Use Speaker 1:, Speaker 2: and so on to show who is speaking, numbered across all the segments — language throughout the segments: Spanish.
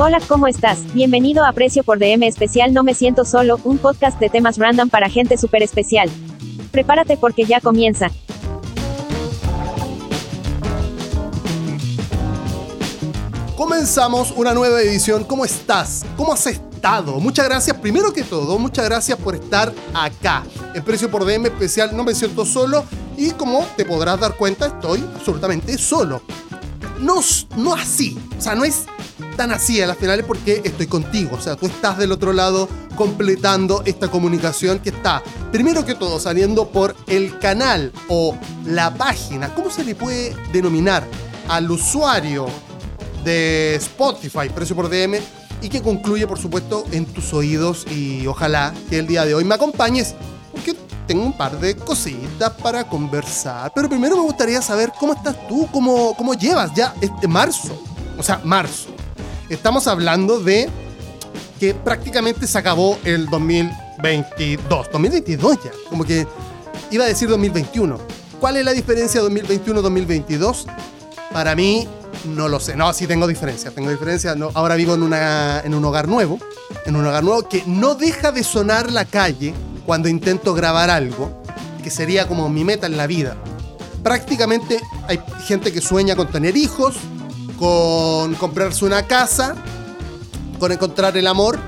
Speaker 1: Hola, ¿cómo estás? Bienvenido a Precio por DM Especial No Me Siento Solo, un podcast de temas random para gente súper especial. Prepárate porque ya comienza.
Speaker 2: Comenzamos una nueva edición. ¿Cómo estás? ¿Cómo has estado? Muchas gracias, primero que todo, muchas gracias por estar acá. En Precio por DM Especial No Me Siento Solo y como te podrás dar cuenta, estoy absolutamente solo. No, no así, o sea, no es tan así a las finales porque estoy contigo. O sea, tú estás del otro lado completando esta comunicación que está, primero que todo, saliendo por el canal o la página. ¿Cómo se le puede denominar al usuario de Spotify, precio por DM? Y que concluye, por supuesto, en tus oídos. Y ojalá que el día de hoy me acompañes porque tengo un par de cositas para conversar. Pero primero me gustaría saber cómo estás tú, cómo, cómo llevas ya este marzo. O sea, marzo. Estamos hablando de que prácticamente se acabó el 2022. 2022 ya. Como que iba a decir 2021. ¿Cuál es la diferencia 2021-2022? Para mí, no lo sé. No, sí tengo diferencia. Tengo diferencia. No, ahora vivo en, una, en un hogar nuevo. En un hogar nuevo que no deja de sonar la calle cuando intento grabar algo, que sería como mi meta en la vida. Prácticamente hay gente que sueña con tener hijos, con comprarse una casa, con encontrar el amor.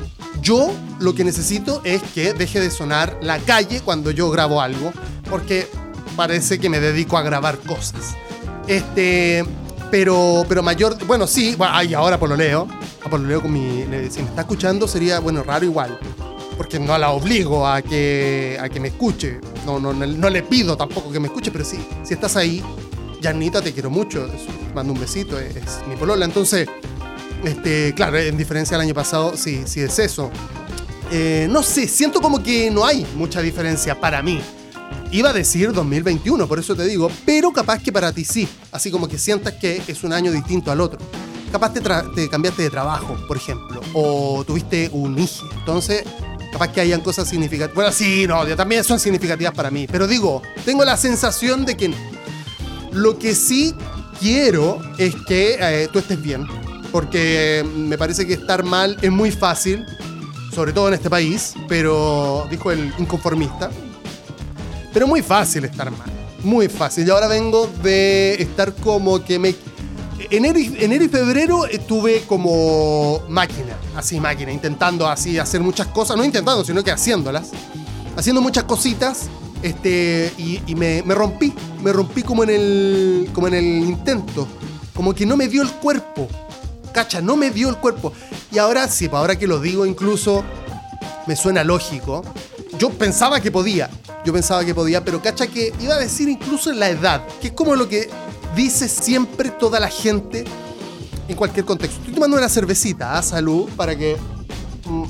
Speaker 2: Yo lo que necesito es que deje de sonar la calle cuando yo grabo algo, porque parece que me dedico a grabar cosas. Este, pero, pero mayor, bueno, sí, bueno, y ahora por lo leo, por lo leo con mi, si me está escuchando sería, bueno, raro igual, porque no la obligo a que, a que me escuche, no, no, no le pido tampoco que me escuche, pero sí, si estás ahí, Janita, te quiero mucho, mando un besito, es, mi polola. Entonces, este, claro, en diferencia al año pasado, sí, sí es eso. Eh, no sé, siento como que no hay mucha diferencia para mí. Iba a decir 2021, por eso te digo, pero capaz que para ti sí. Así como que sientas que es un año distinto al otro. Capaz te, te cambiaste de trabajo, por ejemplo, o tuviste un hijo. Entonces, capaz que hayan cosas significativas. Bueno, sí, no, también son significativas para mí. Pero digo, tengo la sensación de que lo que sí quiero es que eh, tú estés bien, porque me parece que estar mal es muy fácil, sobre todo en este país, pero dijo el inconformista, pero muy fácil estar mal, muy fácil. Y ahora vengo de estar como que me... Enero y, enero y febrero estuve como máquina, así máquina, intentando así hacer muchas cosas, no intentando, sino que haciéndolas, haciendo muchas cositas este, y, me, rompí, me rompí como en, el, como en el intento, como que no me dio el cuerpo, cacha, no me dio el cuerpo. Y ahora sí, pues ahora que lo digo incluso me suena lógico. Yo pensaba que podía, yo pensaba que podía, pero cacha que iba a decir incluso en la edad, que es como lo que dice siempre toda la gente en cualquier contexto. Estoy tomando una cervecita a ¿ah? salud para que... Mm,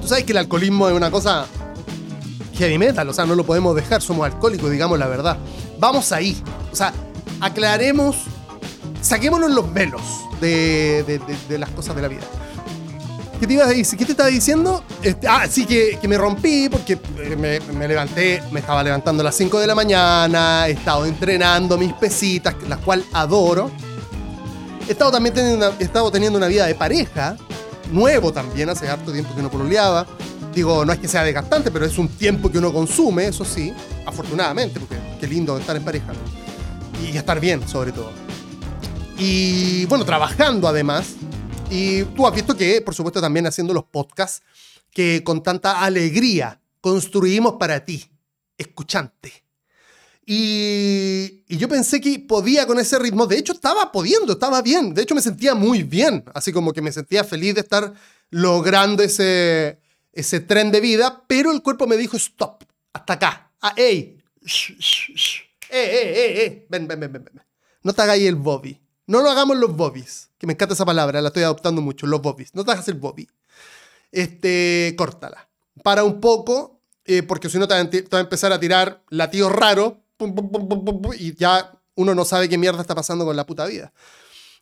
Speaker 2: tú sabes que el alcoholismo es una cosa heavy metal, o sea, no lo podemos dejar, somos alcohólicos, digamos la verdad. Vamos ahí, o sea, aclaremos, saquémonos los velos de, las cosas de la vida. ¿Qué te, ibas a decir? ¿Qué te estaba diciendo? Este, ah, sí, que, me rompí porque eh, me, levanté, me estaba levantando a las 5 de la mañana, he estado entrenando mis pesitas, las cuales adoro. He estado también teniendo una, he estado teniendo una vida de pareja, nuevo también, hace harto tiempo que no pololeaba. Digo, no es que sea desgastante, pero es un tiempo que uno consume, eso sí, afortunadamente, porque qué lindo estar en pareja. Y estar bien, sobre todo. Y bueno, trabajando además. Y tú has visto que, por supuesto, también haciendo los podcasts que con tanta alegría construimos para ti, escuchante. Y, y, yo pensé que podía con ese ritmo. De hecho, estaba pudiendo, estaba bien. De hecho, me sentía muy bien. Así como que me sentía feliz de estar logrando ese, ese tren de vida, pero el cuerpo me dijo, stop, hasta acá. Ah, ey, eh, eh, eh, ven, ven, ven, ven, ven. No te hagáis el bobby. No lo hagamos los bobbies, que me encanta esa palabra, la estoy adoptando mucho, los bobbies. No te hagas el bobby. Este, córtala. Para un poco, porque si no te, va a empezar a tirar latidos raros, y ya uno no sabe qué mierda está pasando con la puta vida.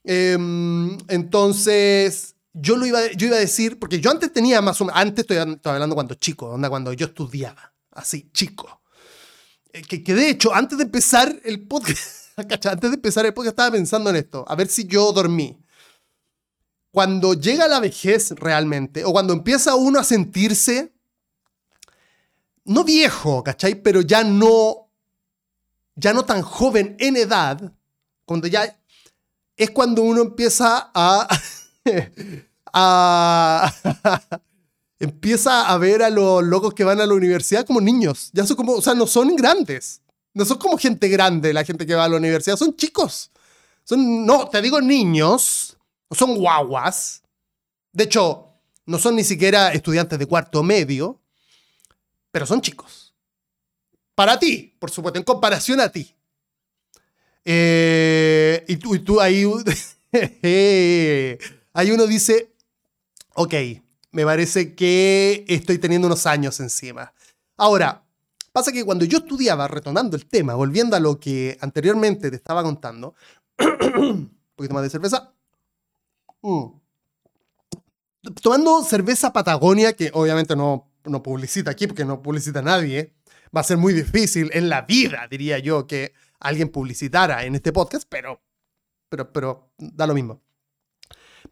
Speaker 2: Em, entonces, yo lo iba, yo iba a decir, porque yo antes tenía más o menos, antes estoy, hablando cuando chico, onda cuando yo estudiaba, así, chico. Eh, que, que de hecho, antes de empezar el podcast, antes de empezar el podcast estaba pensando en esto, a ver si yo dormí. cuando llega la vejez realmente, o cuando empieza uno a sentirse, no viejo, ¿cachai? Pero ya no, ya no tan joven en edad, cuando ya es cuando uno empieza a, a empieza a ver a los locos que van a la universidad como niños. Ya son como, o sea, no son grandes. No son como gente grande la gente que va a la universidad, son chicos. Son, no, te digo niños, son guaguas. De hecho, no son ni siquiera estudiantes de cuarto medio, pero son chicos. Para ti, por supuesto, en comparación a ti. Eh, y, tú, y tú ahí, ahí uno dice, ok, me parece que estoy teniendo unos años encima. Ahora, pasa que cuando yo estudiaba, retomando el tema, volviendo a lo que anteriormente te estaba contando, un poquito más de cerveza. Mm. Tomando cerveza Patagonia, que obviamente no, no publicita aquí porque no publicita nadie, va a ser muy difícil en la vida, diría yo, que alguien publicitara en este podcast, pero, pero, pero da lo mismo.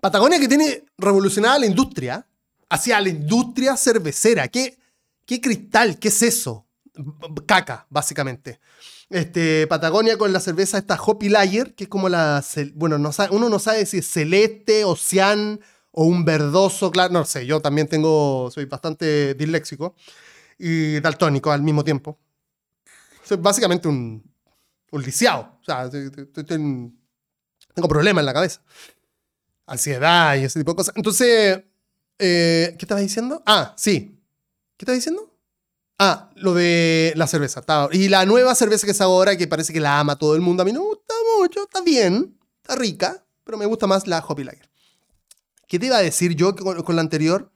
Speaker 2: Patagonia que tiene revolucionada la industria, hacia la industria cervecera. ¿Qué, qué cristal? ¿Qué es eso? Caca, básicamente. Este, Patagonia con la cerveza esta Hoppy Lager, que es como la... Bueno, no sabe, uno no sabe si es celeste, ocean o un verdoso, claro, no sé, yo también tengo, soy bastante disléxico y daltónico al mismo tiempo. Soy básicamente un, un lisiado, o sea, tengo problemas en la cabeza, ansiedad y ese tipo de cosas. Entonces, eh, ¿Qué estabas diciendo? Ah, sí. ¿Qué estabas diciendo? Ah, lo de la cerveza. Y la nueva cerveza que es ahora, que parece que la ama todo el mundo. A mí no me gusta mucho. Está bien. Está rica. Pero me gusta más la Hoppy Lager. ¿Qué te iba a decir yo con, la anterior?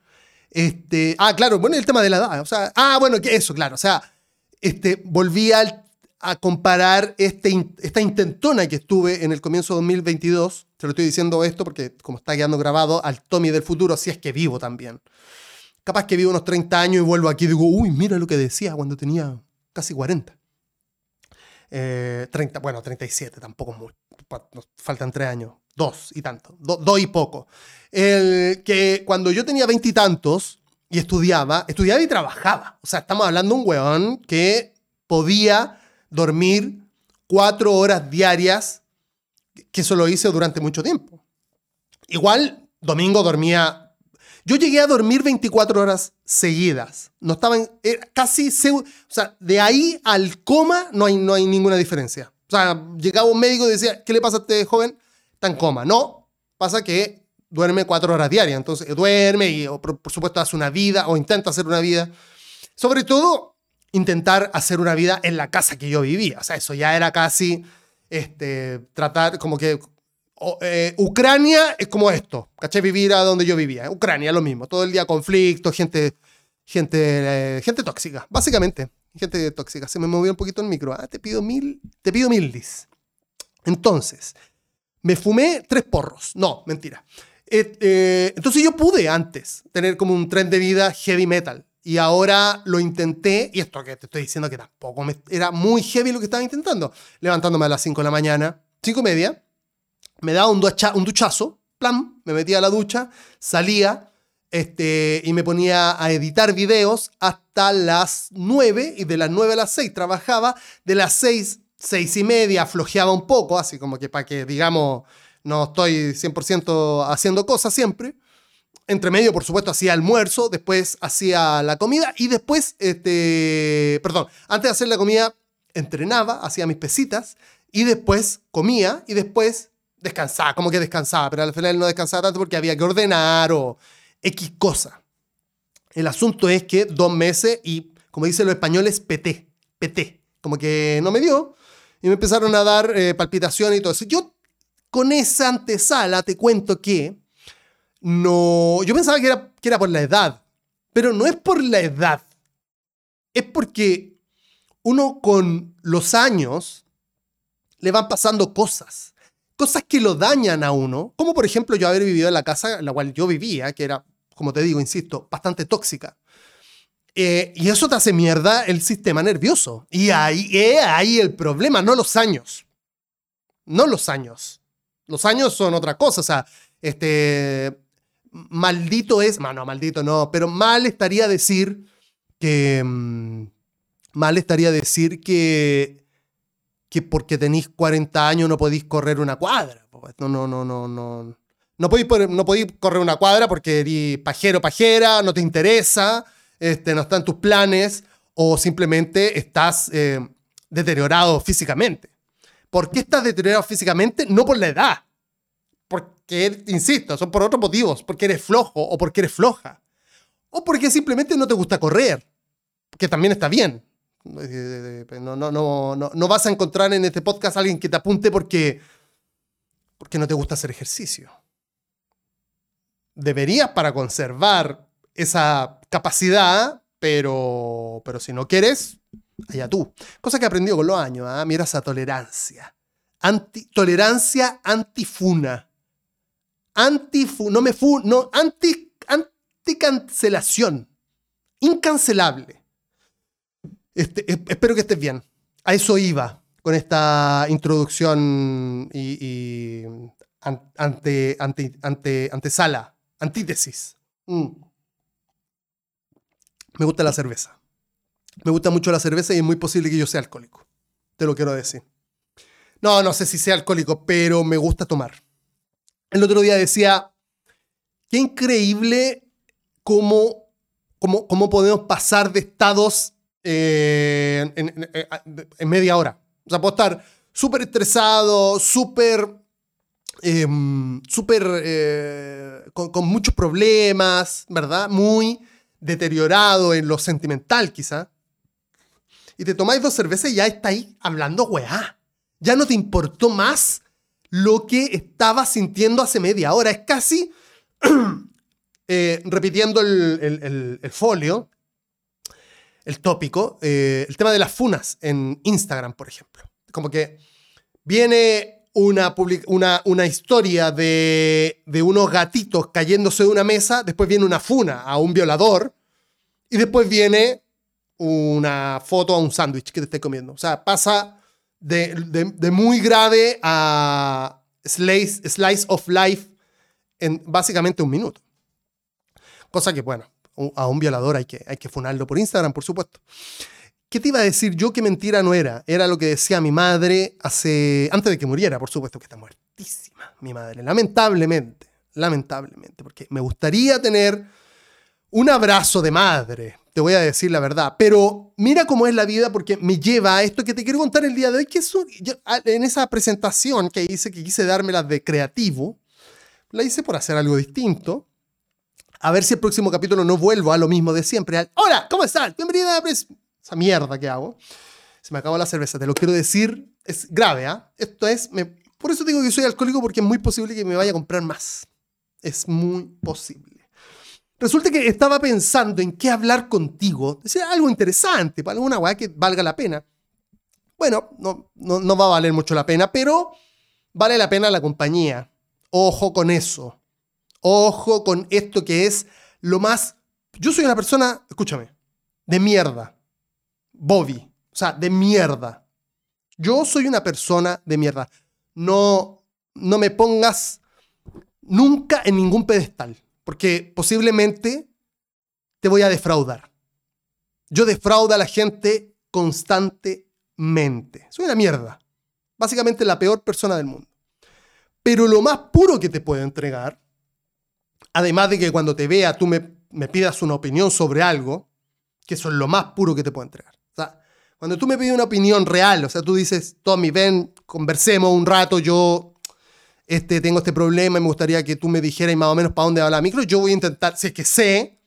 Speaker 2: Este, ah, claro, bueno, el tema de la edad. Ah, bueno, eso, claro. O sea, este, volví a, comparar este, esta intentona que estuve en el comienzo de 2022 te lo estoy diciendo esto porque como está quedando grabado al Tommy del futuro, si es que vivo también. Capaz que vivo unos 30 años y vuelvo aquí y digo, uy, mira lo que decía cuando tenía casi 40. 30, eh, bueno, 37, tampoco mucho. Nos faltan 3 años, dos y tanto, dos y poco. El, que cuando yo tenía veintitantos y, y estudiaba, estudiaba y trabajaba. O sea, estamos hablando de un weón que podía dormir cuatro horas diarias que eso lo hice durante mucho tiempo. Igual, domingo dormía... Yo llegué a dormir 24 horas seguidas. No estaba casi... O sea, de ahí al coma no hay, no hay ninguna diferencia. O sea, llegaba un médico y decía, ¿qué le pasa a este joven? Está en coma. No, pasa que duerme cuatro horas diarias. Entonces, duerme y, por, por supuesto, hace una vida o intenta hacer una vida. Sobre todo, intentar hacer una vida en la casa que yo vivía. O sea, eso ya era casi este, tratar como que eh, Ucrania es como esto, ¿cachai? Vivir a donde yo vivía. Ucrania, lo mismo. Todo el día conflicto, gente, gente, eh, gente tóxica, básicamente. Gente tóxica. Se me movió un poquito el micro. Ah, te pido mil, te pido mil, dis. Entonces, me fumé tres porros. No, mentira. Eh, entonces yo pude antes tener como un tren de vida heavy metal. Y ahora lo intenté, y esto que te estoy diciendo que tampoco era muy heavy lo que estaba intentando. Levantándome a las 5 de la mañana, 5 y media, me daba un, un duchazo, plan, me metía a la ducha, salía este, y me ponía a editar videos hasta las 9, y de las 9 a las 6 trabajaba, de las 6, 6 y media flojeaba un poco, así como que para que, digamos, no estoy 100% haciendo cosas siempre entre medio, por supuesto, hacía almuerzo, después hacía la comida y después, este, perdón, antes de hacer la comida, entrenaba, hacía mis pesitas y después comía y después descansaba, como que descansaba, pero al final no descansaba tanto porque había que ordenar o X cosa. El asunto es que dos meses y, como dicen los españoles, peté, peté, como que no me dio y me empezaron a dar eh, palpitación y todo eso. Yo con esa antesala te cuento que no, yo pensaba que era, que era por la edad, pero no es por la edad. Es porque uno con los años le van pasando cosas, cosas que lo dañan a uno, como por ejemplo yo haber vivido en la casa en la cual yo vivía, que era, como te digo, insisto, bastante tóxica. Eh, y eso te hace mierda el sistema nervioso. Y ahí, ahí el problema, no los años. No los años. Los años son otra cosa, o sea, este, maldito es, no, maldito no, pero mal estaría decir que, mm, mal estaría decir que, que porque tenéis 40 años no podéis correr una cuadra. No, no, no, no, no. No podéis, no podéis correr una cuadra porque eres pajero, pajera, no te interesa, este, no están tus planes o simplemente estás eh, deteriorado físicamente. ¿Por qué estás deteriorado físicamente? No por la edad. Porque, insisto, son por otros motivos. Porque eres flojo o porque eres floja. O porque simplemente no te gusta correr. Que también está bien. No, no, no, no, vas a encontrar en este podcast a alguien que te apunte porque, porque no te gusta hacer ejercicio. Deberías para conservar esa capacidad, pero, pero si no quieres, allá tú. Cosa que he aprendido con los años, ¿ah? mira esa tolerancia. Anti, tolerancia antifuna. Antifu, no me fu, no, anti, anticancelación. Incancelable. Este, espero que estés bien. A eso iba con esta introducción y, ante, ante, ante, antesala, antítesis. Mm. Me gusta la cerveza. Me gusta mucho la cerveza y es muy posible que yo sea alcohólico. Te lo quiero decir. No, no sé si sea alcohólico, pero me gusta tomar. El otro día decía, qué increíble cómo, cómo, cómo podemos pasar de estados eh, en, media hora. O sea, puedo estar súper estresado, súper... Em, eh, con, con, muchos problemas, ¿verdad? Muy deteriorado en lo sentimental, quizá y te tomáis dos cervezas y ya estáis hablando weá. Ya no te importó más lo que estabas sintiendo hace media hora. Es casi, eh, repitiendo el, folio, el tópico, eh, el tema de las funas en Instagram, por ejemplo. Como que viene una, una, historia de, de, unos gatitos cayéndose de una mesa, después viene una funa a un violador, y después viene una foto a un sándwich que te estés comiendo. O sea, pasa de, de, muy grave a slice, slice of life en básicamente un minuto. Cosa que, bueno, a un violador hay que, hay que funarlo por Instagram, por supuesto. ¿Qué te iba a decir yo? Que mentira no era. Era lo que decía mi madre hace. antes de que muriera, por supuesto, que está muertísima, mi madre. Lamentablemente. Lamentablemente. Porque me gustaría tener un abrazo de madre te voy a decir la verdad. Pero mira cómo es la vida porque me lleva a esto que te quiero contar el día de hoy, que es en esa presentación que hice, que quise dármela de creativo, la hice por hacer algo distinto. A ver si el próximo capítulo no vuelvo a lo mismo de siempre. Hola, ¿cómo estás? Bienvenida a esa mierda que hago. Se me acabó la cerveza, te lo quiero decir. Es grave, ¿ah? Esto es... por eso digo que soy alcohólico porque es muy posible que me vaya a comprar más. Es muy posible. Resulta que estaba pensando en qué hablar contigo. Decía algo interesante, alguna weá que valga la pena. Bueno, no, no, va a valer mucho la pena, pero vale la pena la compañía. Ojo con eso. Ojo con esto que es lo más... Yo soy una persona, escúchame, de mierda. Bobby. O sea, de mierda. Yo soy una persona de mierda. No, no me pongas nunca en ningún pedestal porque posiblemente te voy a defraudar. Yo defraudo a la gente constantemente. Soy una mierda. Básicamente la peor persona del mundo. Pero lo más puro que te puedo entregar, además de que cuando te vea tú me, pidas una opinión sobre algo, que eso es lo más puro que te puedo entregar. O sea, cuando tú me pides una opinión real, o sea, tú dices, Tommy, ven, conversemos un rato, yo este, tengo este problema y me gustaría que tú me dijeras más o menos para dónde va la micro. Yo voy a intentar, si es que sé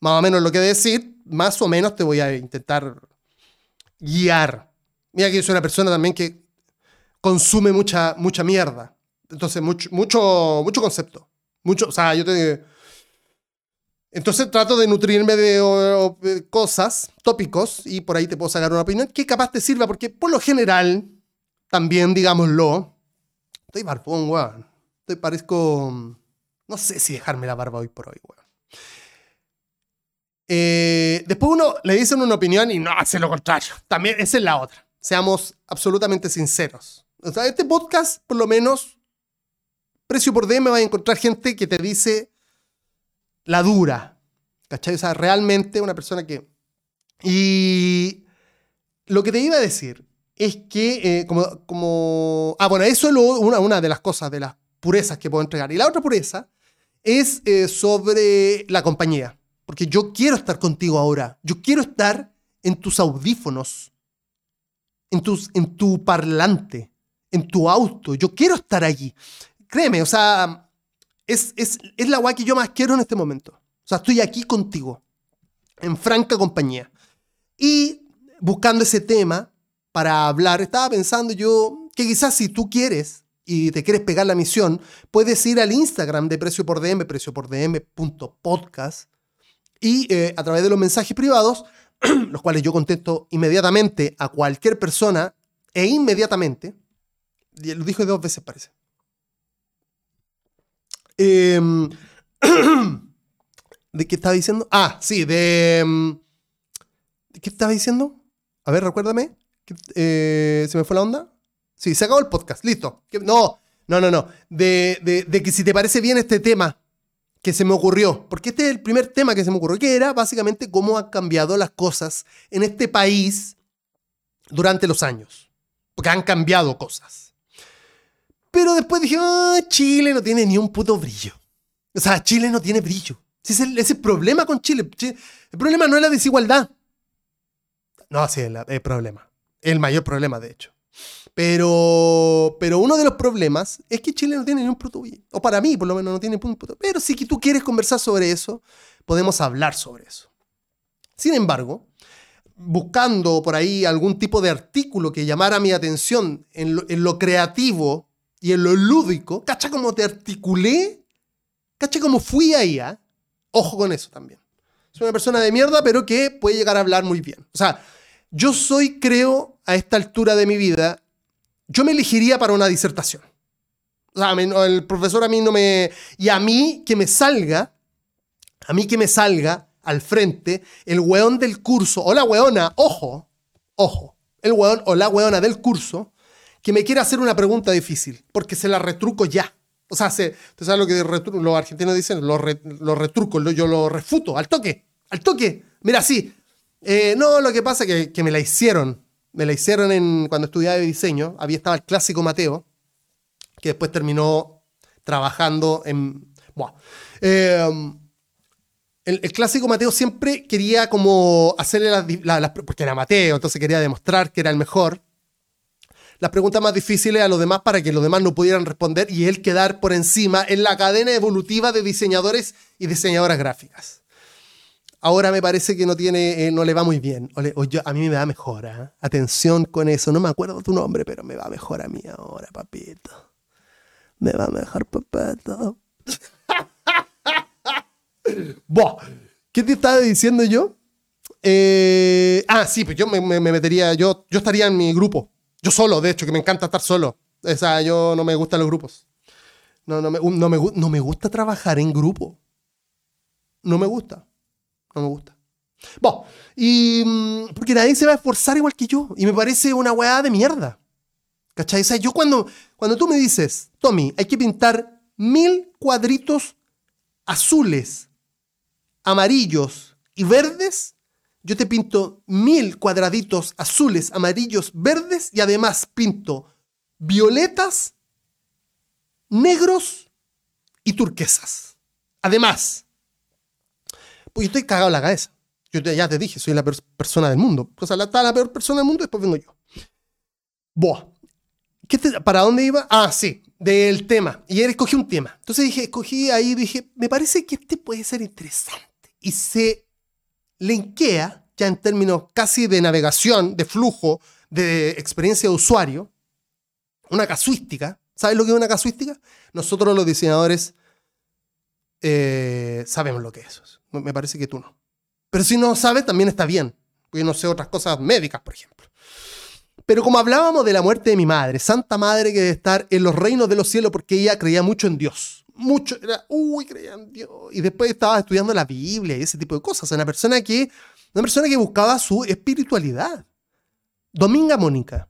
Speaker 2: más o menos lo que decir, más o menos te voy a intentar guiar. Mira que yo soy una persona también que consume mucha, mucha mierda. Entonces, mucho, mucho, mucho concepto. Mucho, o sea, yo te... Entonces trato de nutrirme de, cosas, tópicos, y por ahí te puedo sacar una opinión que capaz te sirva, porque por lo general, también digámoslo, Estoy barbón, weón. Estoy parezco. No sé si dejarme la barba hoy por hoy, weón. Eh, después uno le dicen una opinión y no hace lo contrario. También esa es la otra. Seamos absolutamente sinceros. O sea, este podcast, por lo menos, precio por DM, vas a encontrar gente que te dice la dura. ¿Cachai? O sea, realmente una persona que... Y lo que te iba a decir es que, eh, como, como... Ah, bueno, eso es una, una de las cosas, de las purezas que puedo entregar. Y la otra pureza es eh, sobre la compañía. Porque yo quiero estar contigo ahora. Yo quiero estar en tus audífonos, en, tus, en tu parlante, en tu auto. Yo quiero estar allí. Créeme, o sea, es, es, es la guay que yo más quiero en este momento. O sea, estoy aquí contigo, en franca compañía. Y buscando ese tema para hablar, estaba pensando yo que quizás si tú quieres y te quieres pegar la misión, puedes ir al Instagram de Precio por DM, precio por DM.podcast, y eh, a través de los mensajes privados, los cuales yo contesto inmediatamente a cualquier persona, e inmediatamente, lo dijo dos veces parece. Em, ¿De qué estaba diciendo? Ah, sí, de... Em, ¿De qué estaba diciendo? A ver, recuérdame. Eh, ¿Se me fue la onda? Sí, se acabó el podcast, listo. No, no, no, no. De, que si te parece bien este tema que se me ocurrió, porque este es el primer tema que se me ocurrió, que era básicamente cómo han cambiado las cosas en este país durante los años. Porque han cambiado cosas. Pero después dije, ah, Chile no tiene ni un puto brillo. O sea, Chile no tiene brillo. Ese es el, problema con Chile. El problema no es la desigualdad. No, sí, es el problema. El mayor problema, de hecho. Pero, pero uno de los problemas es que Chile no tiene ni un puto O para mí, por lo menos, no tiene un puto Pero si tú quieres conversar sobre eso, podemos hablar sobre eso. Sin embargo, buscando por ahí algún tipo de artículo que llamara mi atención en lo, creativo y en lo lúdico, ¿cacha cómo te articulé? ¿Cacha cómo fui ahí? Ah? Ojo con eso también. Soy una persona de mierda, pero que puede llegar a hablar muy bien. O sea, yo soy, creo, a esta altura de mi vida, yo me elegiría para una disertación. O sea, el profesor a mí no me... Y a mí que me salga, a mí que me salga al frente el weón del curso, o la weona, ojo, ojo, el weón o la weona del curso, que me quiera hacer una pregunta difícil, porque se la retruco ya. O sea, se, ¿tú sabes lo que los argentinos dicen? Lo, lo retruco, yo lo refuto, al toque, al toque. Mira, sí. Eh, no, lo que pasa es que, me la hicieron me la hicieron en, cuando estudiaba diseño. Había estaba el clásico Mateo, que después terminó trabajando en... Em, el, clásico Mateo siempre quería como hacerle las, porque era Mateo, entonces quería demostrar que era el mejor. Las preguntas más difíciles a los demás para que los demás no pudieran responder y él quedar por encima en la cadena evolutiva de diseñadores y diseñadoras gráficas ahora me parece que no tiene, eh, no le va muy bien. Yo, a mí me va mejor. ¿eh? Atención con eso. No me acuerdo tu nombre, pero me va mejor a mí ahora, papito. Me va mejor, papito. ¿Qué te estaba diciendo yo? Eh, ah, sí, pues yo me, metería, yo, yo estaría en mi grupo. Yo solo, de hecho, que me encanta estar solo. O sea, yo no me gustan los grupos. No, no, me, no, me, no me gusta trabajar en grupo. No me gusta. No me gusta. Bueno, y. Mm, porque nadie se va a esforzar igual que yo. Y me parece una weá de mierda. ¿Cachai? O sea, yo cuando, cuando tú me dices, Tommy, hay que pintar mil cuadritos azules, amarillos y verdes, yo te pinto mil cuadraditos azules, amarillos, verdes y además pinto violetas, negros y turquesas. Además, pues yo estoy cagado en la cabeza. Yo ya te dije, soy la peor persona del mundo. O sea, la, la peor persona del mundo, después vengo yo. Buah. ¿Para dónde iba? Ah, sí, del tema. Y él escogió un tema. Entonces dije, escogí ahí, dije, me parece que este puede ser interesante. Y se linkea, ya en términos casi de navegación, de flujo, de experiencia de usuario, una casuística. ¿Sabes lo que es una casuística? Nosotros los diseñadores eh, sabemos lo que es eso. Me parece que tú no. Pero si no sabes, también está bien. Porque no sé otras cosas médicas, por ejemplo. Pero como hablábamos de la muerte de mi madre, Santa Madre que debe estar en los reinos de los cielos porque ella creía mucho en Dios. Mucho, era, uy, creía en Dios. Y después estaba estudiando la Biblia y ese tipo de cosas. Una persona que, una persona que buscaba su espiritualidad. Dominga Mónica,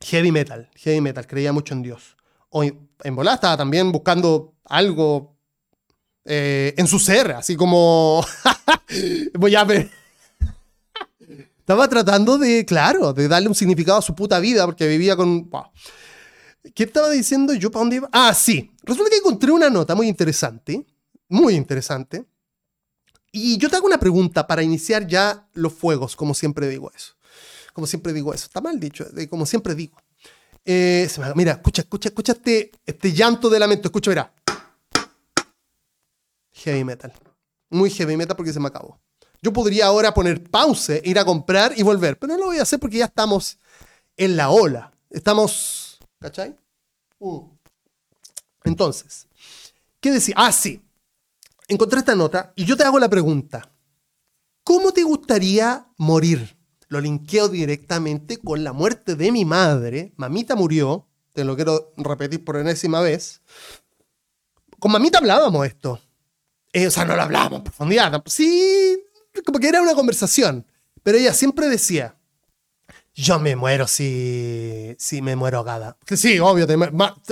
Speaker 2: heavy metal, heavy metal, creía mucho en Dios. o en volada estaba también buscando algo eh, en su ser, así como... Voy a ver. Estaba tratando de, claro, de darle un significado a su puta vida porque vivía con... ¿Qué estaba diciendo yo? ¿Para dónde iba? Ah, sí. Resulta que encontré una nota muy interesante, muy interesante. Y yo te hago una pregunta para iniciar ya los fuegos, como siempre digo eso. Como siempre digo eso. Está mal dicho, como siempre digo. Eh, mira, escucha, escucha, escucha este, este llanto de lamento. Escucha, mira. Heavy metal. Muy heavy metal porque se me acabó. Yo podría ahora poner pause, ir a comprar y volver, pero no lo voy a hacer porque ya estamos en la ola. Estamos, ¿cachai? Uh. Entonces, ¿qué decía? Ah, sí. Encontré esta nota y yo te hago la pregunta. ¿Cómo te gustaría morir? lo linkeo directamente con la muerte de mi madre. Mamita murió, te lo quiero repetir por enésima vez. Con mamita hablábamos esto. Eh, o sea, no lo hablábamos profundidad. Sí, como que era una conversación. Pero ella siempre decía, yo me muero si, si me muero ahogada. Sí, obvio,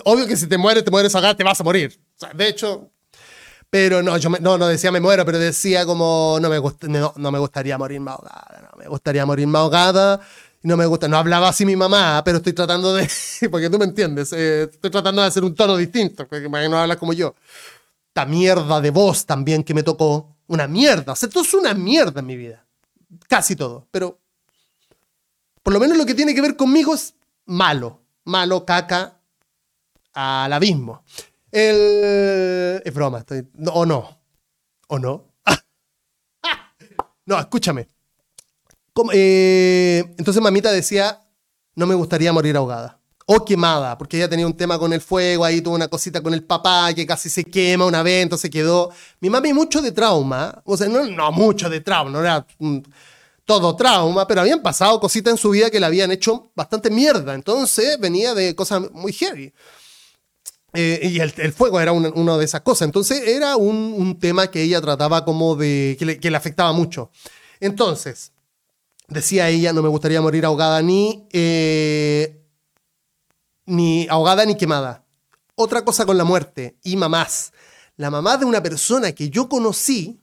Speaker 2: obvio que si te mueres, te mueres ahogada, te vas a morir. de hecho, pero no, yo no, no decía me muero, pero decía como no me, no, me gustaría morirme ahogada, no me gustaría morirme ahogada. No me gusta, no hablaba así mi mamá, pero estoy tratando de, porque tú me entiendes, eh, estoy tratando de hacer un tono distinto, porque no hablas como yo. Esta mierda de voz también que me tocó, una mierda, o sea, todo es una mierda en mi vida, casi todo, pero por lo menos lo que tiene que ver conmigo es malo, malo, caca, al abismo. El... Es broma, estoy... o no. ¿O no? no, escúchame. Eh, entonces mamita decía, no me gustaría morir ahogada. O quemada, porque ella tenía un tema con el fuego, ahí tuvo una cosita con el papá que casi se quema una vez, entonces quedó... Mi mami mucho de trauma, o sea, no, no mucho de trauma, no era todo trauma, pero habían pasado cositas en su vida que le habían hecho bastante mierda, entonces venía de cosas muy heavy. Eh, y el, fuego era una, de esas cosas. Entonces era un, tema que ella trataba como de... Que le, afectaba mucho. Entonces, decía ella, no me gustaría morir ahogada ni... Eh, ni ahogada ni quemada. Otra cosa con la muerte y mamás. La mamá de una persona que yo conocí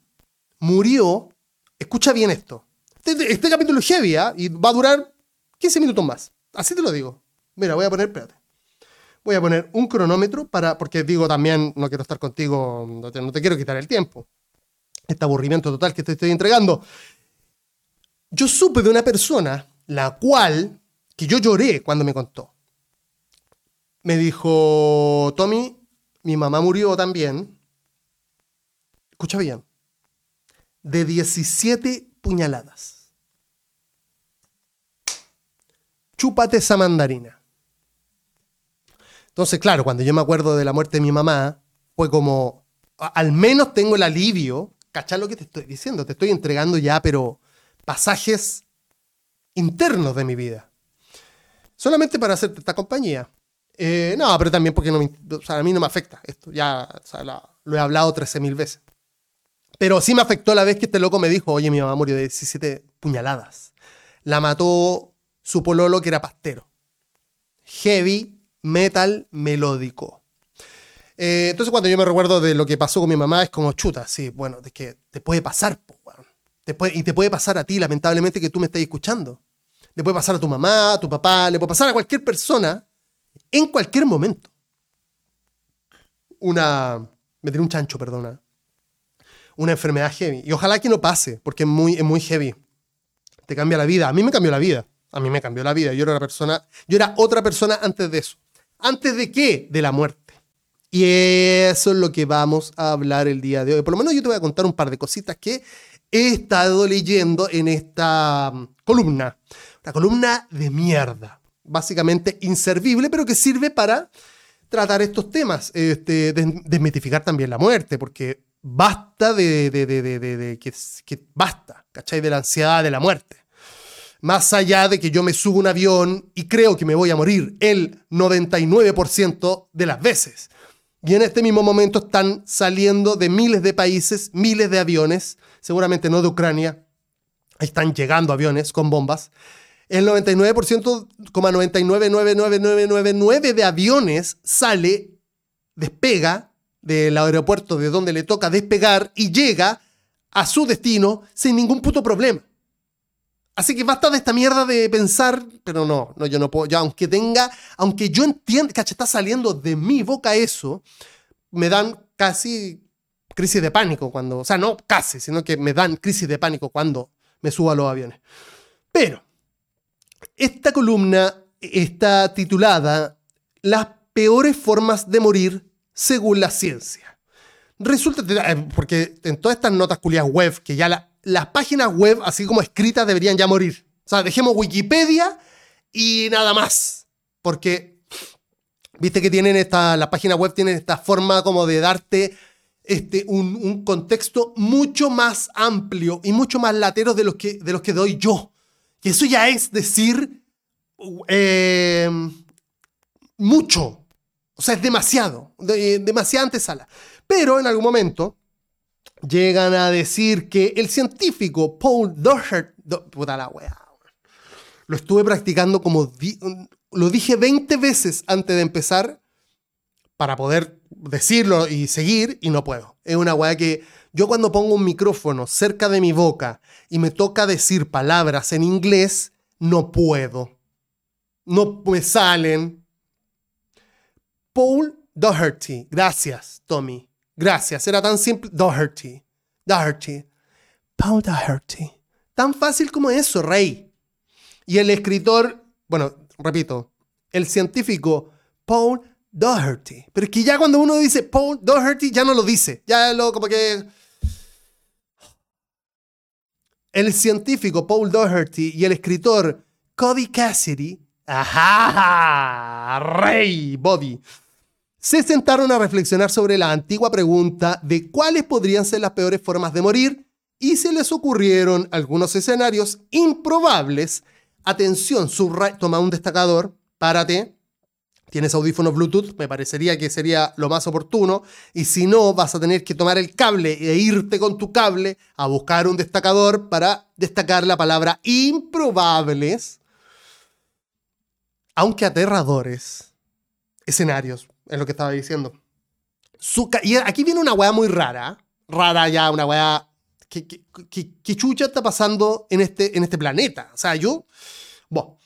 Speaker 2: murió. Escucha bien esto. Este, este capítulo es heavy ¿ah? y va a durar 15 minutos más. Así te lo digo. Mira, voy a poner, espérate voy a poner un cronómetro para, porque digo también, no quiero estar contigo, no te, quiero quitar el tiempo. Este aburrimiento total que te estoy entregando. Yo supe de una persona, la cual, que yo lloré cuando me contó. Me dijo, Tommy, mi mamá murió también. Escucha bien. De 17 puñaladas. Chúpate esa mandarina. Entonces, claro, cuando yo me acuerdo de la muerte de mi mamá, fue como, al menos tengo el alivio, ¿cachar lo que te estoy diciendo? Te estoy entregando ya, pero pasajes internos de mi vida. Solamente para hacerte esta compañía. Eh, no, pero también porque no a mí no me afecta esto. Ya lo he hablado 13.000 veces. Pero sí me afectó la vez que este loco me dijo, oye, mi mamá murió de 17 puñaladas. La mató su pololo que era pastero. Heavy, metal melódico. Eh, entonces cuando yo me recuerdo de lo que pasó con mi mamá es como chuta, sí, bueno, es que te puede pasar, y te puede pasar a ti, lamentablemente, que tú me estás escuchando. Le puede pasar a tu mamá, a tu papá, le puede pasar a cualquier persona en cualquier momento. Una, me tiré un chancho, perdona. Una enfermedad heavy. Y ojalá que no pase, porque es muy, es muy heavy. Te cambia la vida. A mí me cambió la vida. A mí me cambió la vida. Yo era una persona, yo era otra persona antes de eso. ¿Antes de qué? De la muerte. Y eso es lo que vamos a hablar el día de hoy. Por lo menos yo te voy a contar un par de cositas que he estado leyendo en esta mm, columna. Una columna de mierda. Básicamente inservible, pero que sirve para tratar estos temas. Este, desmitificar también la muerte, porque basta de, que, basta, ¿cachai? De la ansiedad de la muerte más allá de que yo me subo un avión y creo que me voy a morir el 99% de las veces. Y en este mismo momento están saliendo de miles de países, miles de aviones, seguramente no de Ucrania, están llegando aviones con bombas, El 99,999999 de aviones sale, despega del aeropuerto de donde le toca despegar y llega a su destino sin ningún puto problema. Así que basta de esta mierda de pensar, pero no, no, yo no puedo, ya aunque tenga, aunque yo entienda, cacha, está saliendo de mi boca eso, me dan casi crisis de pánico cuando, o sea, no casi, sino que me dan crisis de pánico cuando me subo a los aviones. Pero, esta columna está titulada Las peores formas de morir según la ciencia. Resulta, eh, porque en todas estas notas culiadas web, que ya las páginas web, así como escritas, deberían ya morir. O sea, dejemos Wikipedia y nada más. Porque, viste que tienen esta, la página web tienen esta forma como de darte este, un, contexto mucho más amplio y mucho más latero de los que, de los que doy yo. Y eso ya es decir eh, mucho. O sea, es demasiado, de, demasiada antesala. Pero en algún momento llegan a decir que el científico Paul Doherty, puta la wea, lo estuve practicando como, lo dije 20 veces antes de empezar para poder decirlo y seguir y no puedo. Es una weá que yo cuando pongo un micrófono cerca de mi boca y me toca decir palabras en inglés, no puedo. No me salen. Paul Doherty, gracias, Tommy. Gracias, era tan simple. Doherty. Doherty. Paul Doherty. Tan fácil como eso, rey. Y el escritor, bueno, repito, el científico Paul Doherty. Pero es que ya cuando uno dice Paul Doherty, ya no lo dice. Ya lo como que. El científico Paul Doherty y el escritor Cody Cassidy. ¡Ajá! ¡Rey! Bobby se sentaron a reflexionar sobre la antigua pregunta de cuáles podrían ser las peores formas de morir y se les ocurrieron algunos escenarios improbables. Atención, toma un destacador, párate, tienes audífonos Bluetooth, me parecería que sería lo más oportuno, y si no, vas a tener que tomar el cable e irte con tu cable a buscar un destacador para destacar la palabra improbables, aunque aterradores, escenarios es lo que estaba diciendo. y aquí viene una weá muy rara. Rara ya, una weá. ¿Qué, chucha está pasando en este, en este planeta? O sea, yo. Bueno.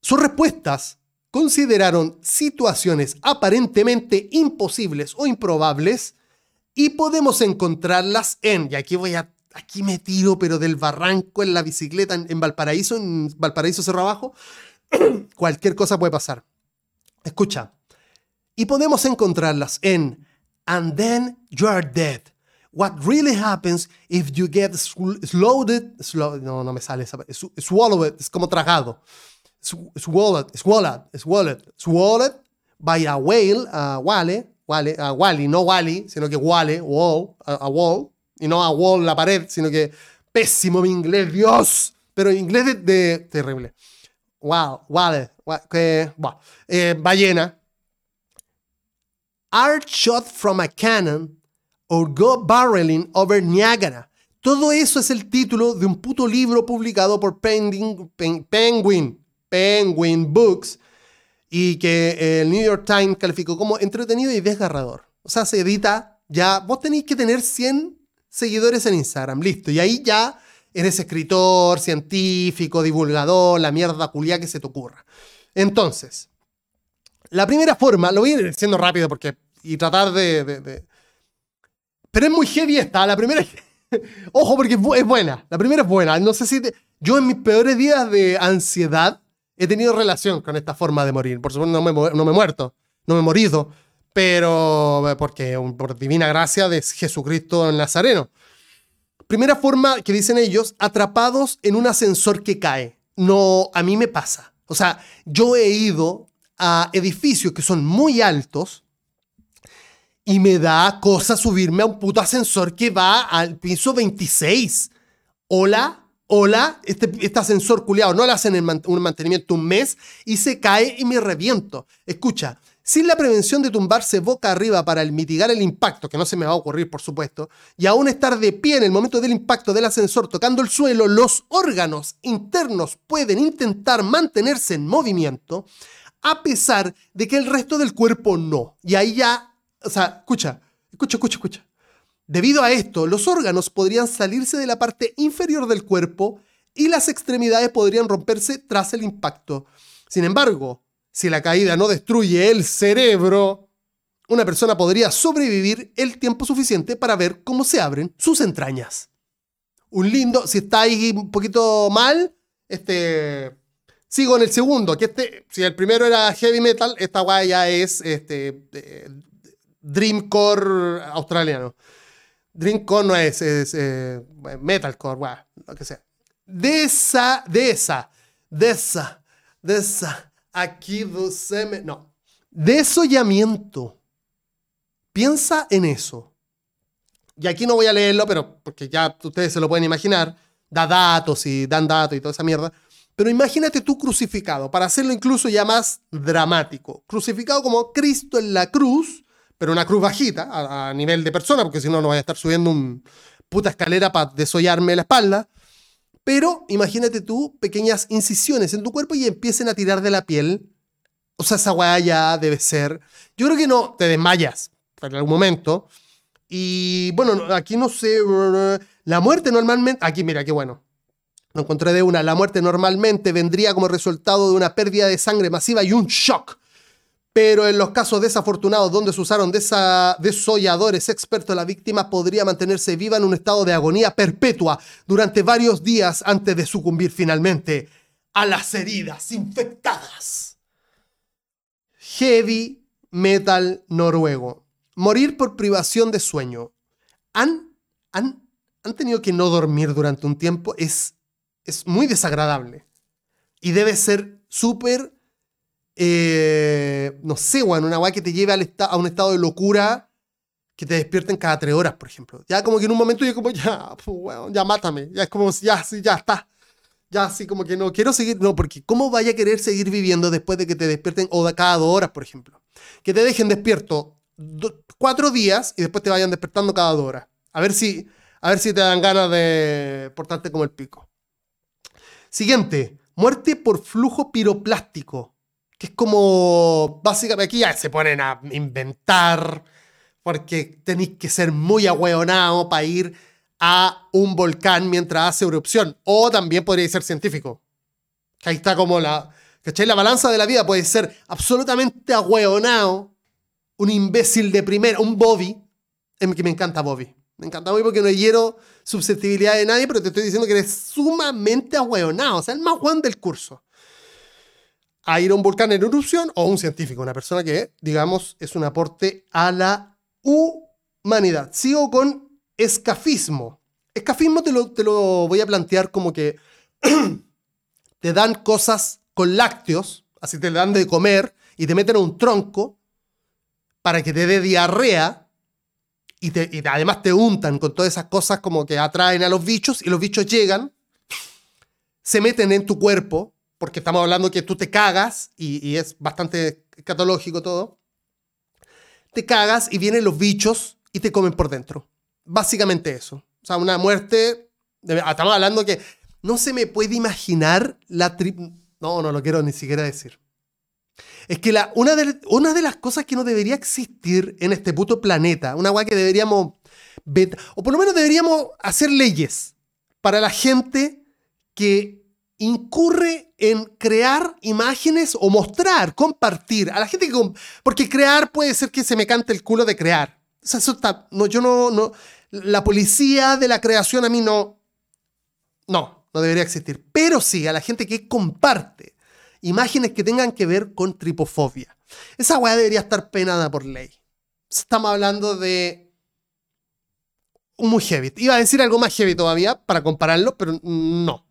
Speaker 2: Sus respuestas consideraron situaciones aparentemente imposibles o improbables y podemos encontrarlas en. Y aquí voy a. Aquí me tiro, pero del barranco en la bicicleta en, Valparaíso, en Valparaíso Cerro Abajo. Cualquier cosa puede pasar. Escucha, y podemos encontrarlas en And Then You Are Dead. What really happens if you get swallowed, no, no me sale esa, swallowed, es como tragado, swallowed, swallowed, swallowed, swallowed by a whale, a whale, whale, a wally, no wally, sino que whale, wall, a, wall, y no a wall, la pared, sino que pésimo mi inglés, Dios, pero inglés de, terrible. Wow, wale, que, bueno, eh, ballena, are shot from a cannon or go barreling over Niagara. Todo eso es el título de un puto libro publicado por Penguin, Penguin, Penguin Books y que el New York Times calificó como entretenido y desgarrador. O sea, se edita ya, vos tenéis que tener 100 seguidores en Instagram, listo. Y ahí ya eres escritor, científico, divulgador, la mierda culia que se te ocurra. Entonces, la primera forma, lo voy a ir diciendo rápido porque. y tratar de, Pero es muy heavy esta. La primera. Ojo, porque es, buena. La primera es buena. No sé si. Yo en mis peores días de ansiedad he tenido relación con esta forma de morir. Por supuesto, no me, he muerto. No me he morido. Pero. Porque por divina gracia de Jesucristo en Nazareno. Primera forma que dicen ellos, atrapados en un ascensor que cae. No, a mí me pasa. O sea, yo he ido a edificios que son muy altos y me da cosa subirme a un puto ascensor que va al piso 26. Hola, hola, este, este ascensor culiado no le hacen un mantenimiento un mes y se cae y me reviento. Escucha, sin la prevención de tumbarse boca arriba para mitigar el impacto, que no se me va a ocurrir por supuesto, y aún estar de pie en el momento del impacto del ascensor tocando el suelo, los órganos internos pueden intentar mantenerse en movimiento, a pesar de que el resto del cuerpo no. Y ahí ya, o sea, escucha, escucha, escucha, escucha. Debido a esto, los órganos podrían salirse de la parte inferior del cuerpo y las extremidades podrían romperse tras el impacto. Sin embargo, si la caída no destruye el cerebro, una persona podría sobrevivir el tiempo suficiente para ver cómo se abren sus entrañas. Un lindo, si está ahí un poquito mal, este, sigo en el segundo, que este, si el primero era heavy metal, esta guay ya es este, eh, dreamcore australiano. Dreamcore no es, es eh, metalcore, guay, lo que sea. De esa, de esa, de esa, de esa aquí me... No. Desollamiento. Piensa en eso. Y aquí no voy a leerlo, pero porque ya ustedes se lo pueden imaginar. Da datos y dan datos y toda esa mierda. Pero imagínate tú crucificado, para hacerlo incluso ya más dramático. Crucificado como Cristo en la cruz, pero una cruz bajita, a, nivel de persona, porque si no, no voy a estar subiendo un puta escalera para desollarme la espalda. Pero imagínate tú pequeñas incisiones en tu cuerpo y empiecen a tirar de la piel. O sea, esa weá ya debe ser. Yo creo que no, te desmayas en algún momento. Y bueno, aquí no sé. La muerte normalmente. Aquí, mira, qué bueno. No encontré de una. La muerte normalmente vendría como resultado de una pérdida de sangre masiva y un shock pero en los casos desafortunados donde se usaron desolladores expertos, la víctima podría mantenerse viva en un estado de agonía perpetua durante varios días antes de sucumbir finalmente a las heridas infectadas. Heavy metal noruego. Morir por privación de sueño. ¿Han, han, han tenido que no dormir durante un tiempo? Es, es muy desagradable. Y debe ser súper eh, no sé, weón, una weá que te lleve a un estado de locura que te despierten cada tres horas, por ejemplo. Ya como que en un momento yo como, ya, pues, ya mátame. Ya es como, ya, sí, ya está. Ya así como que no quiero seguir, no, porque ¿cómo vaya a querer seguir viviendo después de que te despierten o de cada dos horas, por ejemplo? Que te dejen despierto cuatro días y después te vayan despertando cada dos horas. A ver si, a ver si te dan ganas de portarte como el pico. Siguiente, muerte por flujo piroplástico que es como, básicamente aquí se ponen a inventar, porque tenéis que ser muy ahueonado para ir a un volcán mientras hace erupción. O también podría ser científico. Que ahí está como la, ¿cachai? La balanza de la vida puede ser absolutamente ahueonado, un imbécil de primera, un Bobby, que me encanta Bobby. Me encanta Bobby porque no hiero susceptibilidad de nadie, pero te estoy diciendo que eres sumamente ahueonado, o sea, el más Juan del curso a ir a un volcán en erupción o un científico, una persona que, digamos, es un aporte a la humanidad. Sigo con escafismo. Escafismo te lo, te lo voy a plantear como que te dan cosas con lácteos, así te dan de comer y te meten a un tronco para que te dé diarrea y, te, y además te untan con todas esas cosas como que atraen a los bichos y los bichos llegan, se meten en tu cuerpo porque estamos hablando que tú te cagas, y, es bastante catológico todo, te cagas y vienen los bichos y te comen por dentro. Básicamente eso. O sea, una muerte, estamos hablando que no se me puede imaginar la... no, no lo quiero ni siquiera decir. Es que una, de, una de las cosas que no debería existir en este puto planeta, una weá que deberíamos, o por lo menos deberíamos hacer leyes para la gente que incurre en crear imágenes o mostrar, compartir a la gente que... Porque crear puede ser que se me cante el culo de crear. eso está, no, yo no. La policía de la creación a mí no... No, no debería existir. Pero sí a la gente que comparte imágenes que tengan que ver con tripofobia. Esa weá debería estar penada por ley. Estamos hablando de muy heavy. Iba a decir algo más heavy todavía para compararlo, pero no.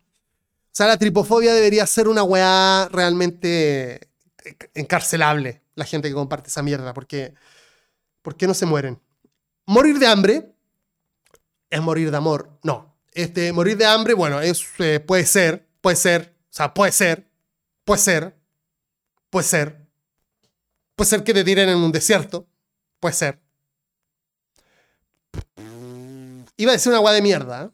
Speaker 2: Sea, la tripofobia debería ser una weá realmente encarcelable, la gente que comparte esa mierda, porque ¿por qué no se mueren? Morir de hambre es morir de amor. No. Este, morir de hambre, bueno, es, eh, puede ser, puede ser, o sea, puede ser, puede ser, puede ser, Puede ser que te tiren en un desierto. Puede ser. Iba a decir una agua de mierda.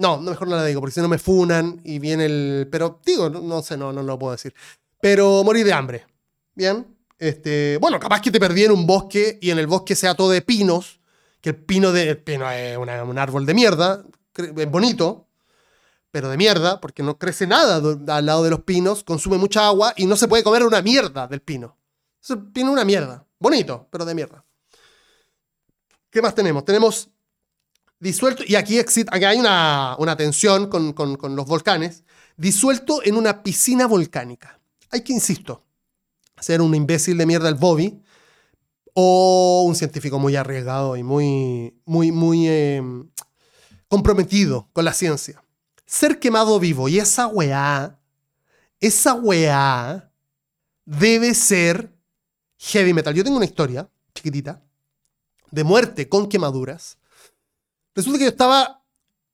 Speaker 2: No, mejor no la digo, porque si no me funan y viene el. Pero digo, no, sé, no, no lo puedo decir. Pero morir de hambre. Bien. Este, bueno, capaz que te perdí en un bosque y en el bosque sea todo de pinos, que el pino, de, pino es un árbol de mierda, bonito, pero de mierda, porque no crece nada al lado de los pinos, consume mucha agua y no se puede comer una mierda del pino. El pino es una mierda, bonito, pero de mierda. ¿Qué más tenemos? Tenemos disuelto, y aquí, hay una, tensión con, con, los volcanes, disuelto en una piscina volcánica. Hay que, insisto, ser un imbécil de mierda el Bobby o un científico muy arriesgado y muy, muy, muy em, comprometido con la ciencia. Ser quemado vivo y esa weá, esa weá debe ser heavy metal. Yo tengo una historia chiquitita de muerte con quemaduras Resulta que yo estaba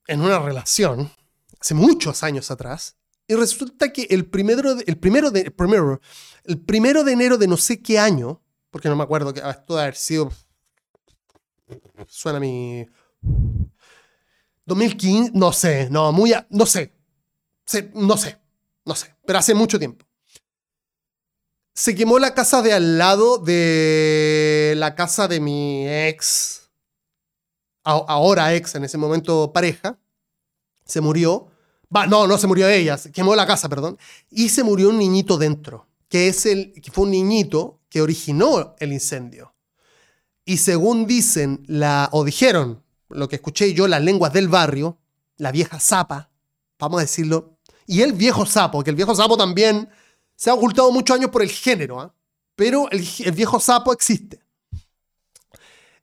Speaker 2: en una relación hace muchos años atrás y resulta que el primero, de, el primero, de, primero, el primero de enero de no sé qué año, porque no me acuerdo que esto debe haber sido. Suena mi. 2015, no sé, no, muy. no sé. No sé, no sé, pero hace mucho tiempo. Se quemó la casa de al lado de la casa de mi ex ahora ex, en ese momento pareja, se murió. No, no se murió ella, se quemó la casa, perdón. Y se murió un niñito dentro, que, es el, que fue un niñito que originó el incendio. Y según dicen, la, o dijeron, lo que escuché yo, las lenguas del barrio, la vieja zapa, vamos a decirlo, y el viejo sapo, que el viejo sapo también se ha ocultado muchos años por el género, ¿ah? pero el, el, viejo sapo existe.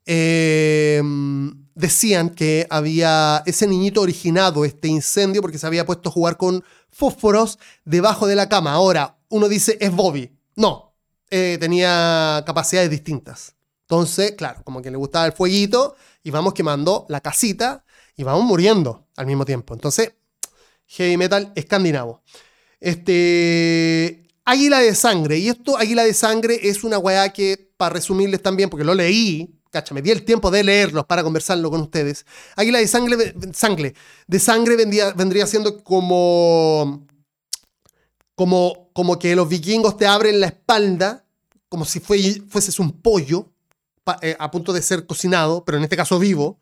Speaker 2: Eh, decían que había ese niñito originado este incendio porque se había puesto a jugar con fósforos debajo de la cama. Ahora, uno dice, es Bobby. No, eh, tenía capacidades distintas. Entonces, claro, como que le gustaba el fueguito y vamos quemando la casita y vamos muriendo al mismo tiempo. Entonces, heavy metal escandinavo. Este, Águila de Sangre. Y esto, Águila de Sangre, es una weá que, para resumirles también, porque lo leí cacha, me di el tiempo de leerlos para conversarlo con ustedes. Águila de sangre, sangre de sangre vendría, vendría siendo como, como, como que los vikingos te abren la espalda, como si fueses un pollo eh, a punto de ser cocinado, pero en este caso vivo,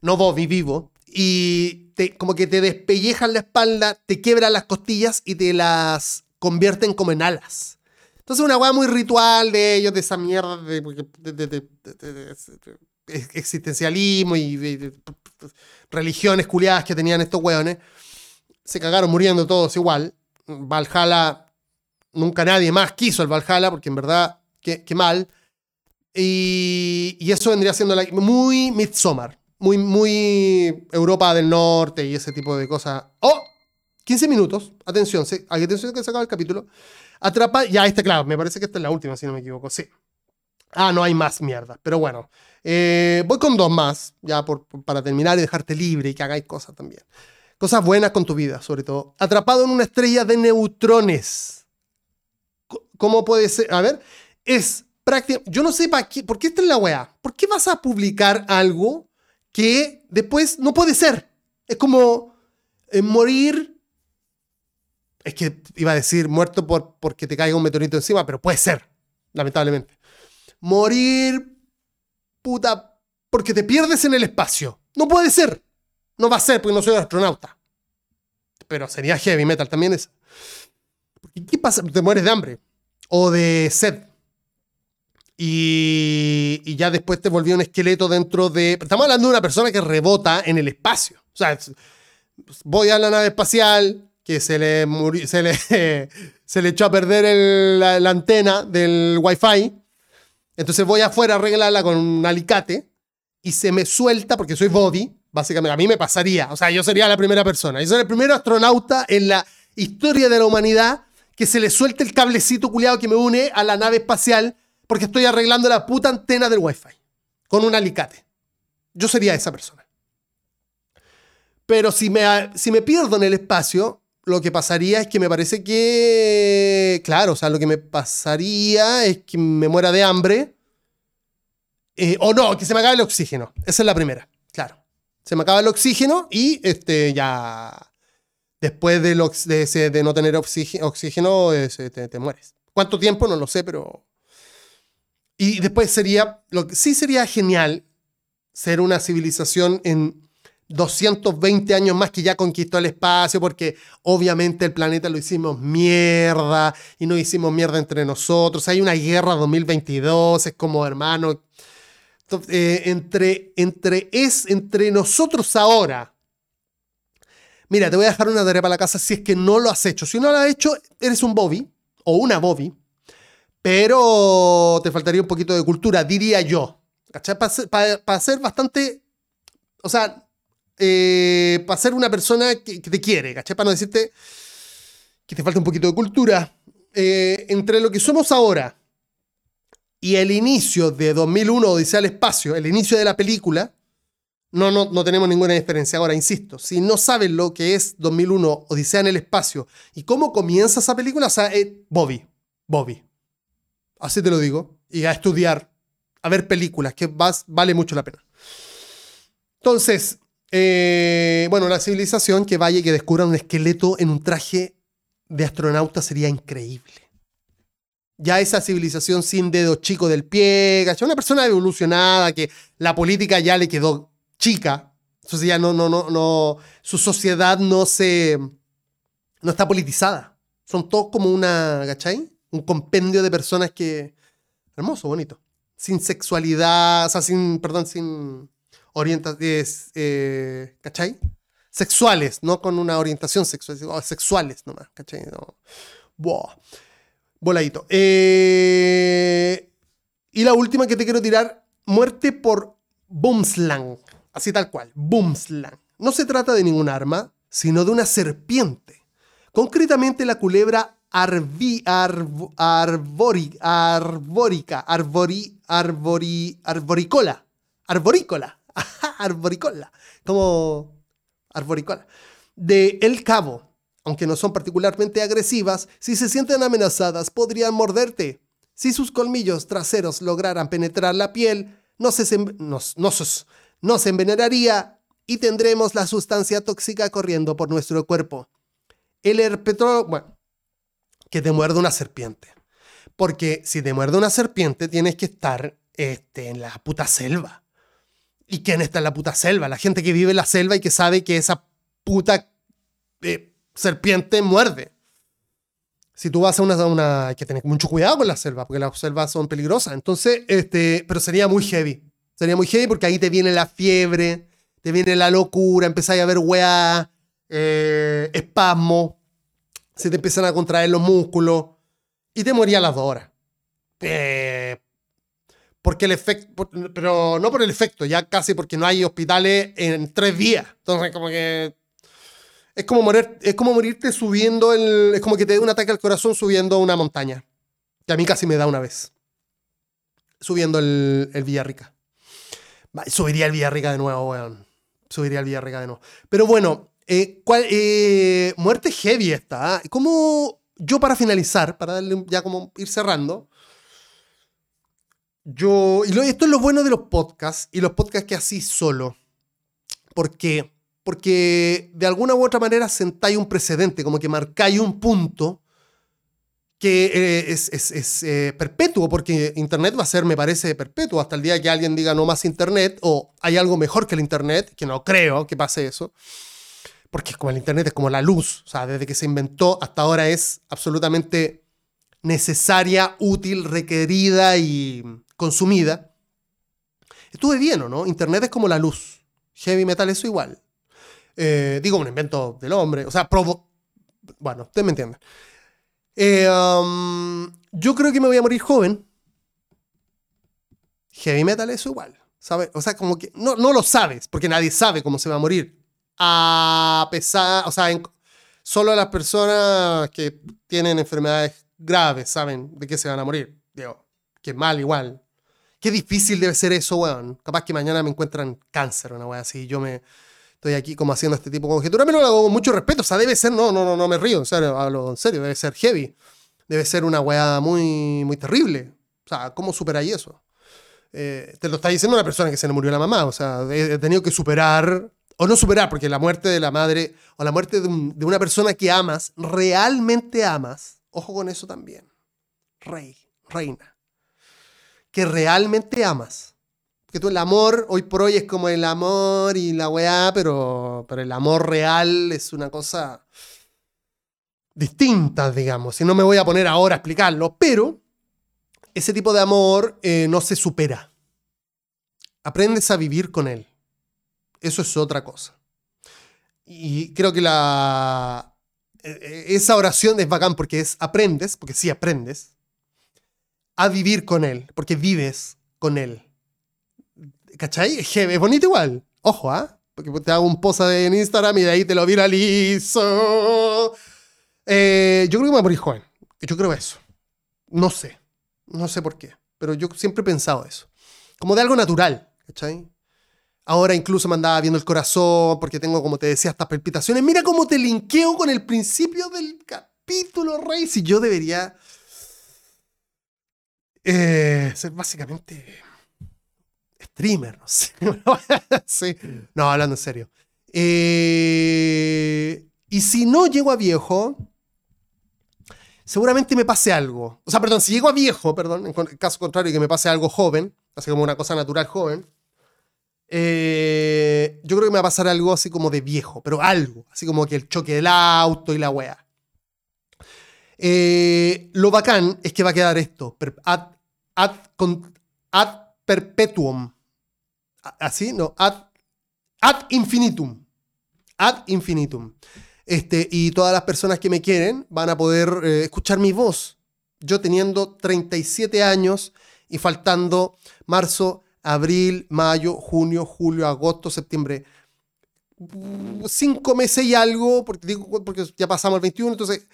Speaker 2: no Bobby, vivo, y te, como que te despellejan la espalda, te quebran las costillas y te las convierten como en alas. Entonces, una weá muy ritual de ellos, de esa mierda de, existencialismo y religiones culiadas que tenían estos weones. Se cagaron muriendo todos igual. Valhalla, nunca nadie más quiso el Valhalla, porque en verdad, qué, mal. Y, y, eso vendría siendo muy Midsommar, muy, muy Europa del Norte y ese tipo de cosas. ¡Oh! 15 minutos, atención, atención que se acaba el capítulo. Atrapa, ya está claro, me parece que esta es la última, si no me equivoco, sí. Ah, no hay más mierda, pero bueno. Eh, voy con dos más, ya por, para terminar y dejarte libre y que hagáis cosas también. Cosas buenas con tu vida, sobre todo. Atrapado en una estrella de neutrones. ¿Cómo puede ser? A ver, es prácticamente. Yo no sé para qué. ¿Por qué está en la weá? ¿Por qué vas a publicar algo que después no puede ser? Es como eh, morir es que iba a decir muerto por, porque te caiga un meteorito encima, pero puede ser, lamentablemente. Morir, puta, porque te pierdes en el espacio. No puede ser. No va a ser porque no soy astronauta. Pero sería heavy metal también es. ¿Qué pasa? Te mueres de hambre o de sed. Y, y, ya después te volvió un esqueleto dentro de... Estamos hablando de una persona que rebota en el espacio. O sea, voy a la nave espacial, que se le, se le, se le echó a perder la, antena del Wi-Fi. Entonces voy afuera a arreglarla con un alicate y se me suelta porque soy body. Básicamente, a mí me pasaría. O sea, yo sería la primera persona. Yo soy el primer astronauta en la historia de la humanidad que se le suelte el cablecito culiado que me une a la nave espacial porque estoy arreglando la puta antena del Wi-Fi con un alicate. Yo sería esa persona. Pero si me, si me pierdo en el espacio, lo que pasaría es que me parece que, claro, o sea, lo que me pasaría es que me muera de hambre. eh, o no, que se me acabe el oxígeno. Esa es la primera, claro. Se me acaba el oxígeno y este, ya después de, no tener oxígeno, te, mueres. ¿Cuánto tiempo? No lo sé, pero... Y después sería, sí sería genial ser una civilización en 220 años más que ya conquistó el espacio, porque obviamente el planeta lo hicimos mierda y no hicimos mierda entre nosotros. Hay una guerra 2022, es como hermano. Eh, entre, entre, es entre nosotros ahora. Mira, te voy a dejar una tarea para la casa si es que no lo has hecho. Si no lo has hecho, eres un Bobby o una Bobby, pero te faltaría un poquito de cultura, diría yo. Para- para ser bastante. O sea, eh, para ser una persona que, te quiere, ¿cachai? Para no decirte que te falta un poquito de cultura. Eh, entre lo que somos ahora y el inicio de 2001 Odisea al Espacio, el inicio de la película, no, no, no tenemos ninguna diferencia. Ahora, insisto, si no sabes lo que es 2001 Odisea en el Espacio y cómo comienza esa película, o sea, eh, Bobby, Bobby. Así te lo digo. Y a estudiar, a ver películas, que vale mucho la pena. Entonces, eh, bueno, la civilización que vaya y que descubra un esqueleto en un traje de astronauta sería increíble. Ya esa civilización sin dedo chico del pie. Una persona evolucionada que la política ya le quedó chica. Entonces ya no, no, no, no, su sociedad no se, no está politizada. Son todos como una, ¿cachai? Un compendio de personas que, hermoso, bonito. Sin sexualidad, o sea, sin, perdón, sin orientación, eh, ¿cachai? Sexuales, no con una orientación sexual, sexuales nomás, ¿cachai? No. Buah. Voladito. Eh, y la última que te quiero tirar, muerte por Boomslang. Así tal cual, Boomslang. No se trata de ningún arma, sino de una serpiente. Concretamente la culebra arvi, arvo- arbori- arbórica, arbori, arbori, arboricola. Arborícola. Arboricola. Como arboricola. De El Cabo. Aunque no son particularmente agresivas, si se sienten amenazadas podrían morderte. Si sus colmillos traseros lograran penetrar la piel, no se, no no envenenaría y tendremos la sustancia tóxica corriendo por nuestro cuerpo. El herpetro, bueno, que te muerde una serpiente. Porque si te muerde una serpiente, tienes que estar este, en la puta selva. ¿Y quién está en la puta selva? La gente que vive en la selva y que sabe que esa puta eh, serpiente muerde. Si tú vas a una, una- Hay que tener mucho cuidado con la selva, porque las selvas son peligrosas. Entonces, este, pero sería muy heavy. Sería muy heavy porque ahí te viene la fiebre, te viene la locura, empezáis a ver weá, eh, espasmo, se te empiezan a contraer los músculos y te moría a las dos horas. Eh, porque el efecto, pero no por el efecto, ya casi porque no hay hospitales en tres días. Entonces, como que es como morir, es como morirte subiendo el, es como que te dé un ataque al corazón subiendo una montaña. Que a mí casi me da una vez. Subiendo el, Villarrica. Subiría el Villarrica de nuevo, weón. Subiría el Villarrica de nuevo. Pero bueno, eh, ¿cuál- eh, muerte heavy esta. ¿ah? Como yo para finalizar, para darle ya como ir cerrando, yo, y lo- esto es lo bueno de los podcasts y los podcasts que así solo. ¿Por qué? Porque de alguna u otra manera sentáis un precedente, como que marcáis un punto que eh, es, es- es, eh, perpetuo, porque Internet va a ser, me parece, perpetuo hasta el día que alguien diga no más Internet o hay algo mejor que el Internet, que no creo que pase eso, porque es como el Internet, es como la luz, o sea, desde que se inventó hasta ahora es absolutamente necesaria, útil, requerida y consumida. Estuve bien, ¿o no? Internet es como la luz. Heavy metal, eso igual. Eh, digo, un invento del hombre. O sea, provo... Bueno, ustedes me entienden. Eh, um, yo creo que me voy a morir joven. Heavy metal, eso igual. ¿sabe? O sea, como que no, no lo sabes, porque nadie sabe cómo se va a morir. A pesar, o sea, solo las personas que tienen enfermedades graves saben de qué se van a morir. Digo, qué mal igual. Qué difícil debe ser eso, weón. Capaz que mañana me encuentran cáncer, una weá así. Yo me. estoy aquí como haciendo este tipo de conjetura, pero lo hago con mucho respeto. O sea, debe ser, no, no, no, no me río, en serio, hablo en serio, debe ser heavy. Debe ser una weá muy, muy terrible. O sea, ¿cómo superáis eso? Eh, te lo está diciendo una persona que se le murió la mamá. O sea, he, tenido que superar, o no superar, porque la muerte de la madre, o la muerte de una persona que amas, realmente amas, ojo con eso también. Rey, reina. Que realmente amas que tú el amor hoy por hoy es como el amor y la weá, pero, pero el amor real es una cosa distinta, digamos. Y no me voy a poner ahora a explicarlo, pero ese tipo de amor eh, no se supera. Aprendes a vivir con él. Eso es otra cosa. Y creo que la, e, e, esa oración es bacán porque es aprendes, porque sí aprendes, a vivir con él, porque vives con él. ¿Cachai? Es bonito igual. Ojo, ¿ah? Porque te hago un post en Instagram y de ahí te lo viralizo. Eh, yo creo que me voy a morir joven. Yo creo eso. No sé. No sé por qué. Pero yo siempre he pensado eso. Como de algo natural. ¿Cachai? Ahora incluso me andaba viendo el corazón porque tengo, como te decía, estas palpitaciones. Mira cómo te linkeo con el principio del capítulo, Rey. Si yo debería eh, ser básicamente streamer, no sé. No, hablando en serio. Eh, y si no llego a viejo, seguramente me pase algo. O sea, perdón, si llego a viejo, perdón, en caso contrario, que me pase algo joven, así como una cosa natural joven, eh, yo creo que me va a pasar algo así como de viejo, pero algo, así como que el choque del auto y la wea. Eh, lo bacán es que va a quedar esto, ad, perpetuum así, no, ad, ad infinitum. Ad infinitum. Este, y todas las personas que me quieren van a poder eh, escuchar mi voz. Yo teniendo 37 años y faltando marzo, abril, mayo, junio, julio, agosto, septiembre. Cinco meses y algo, porque, digo, porque ya pasamos el 21, entonces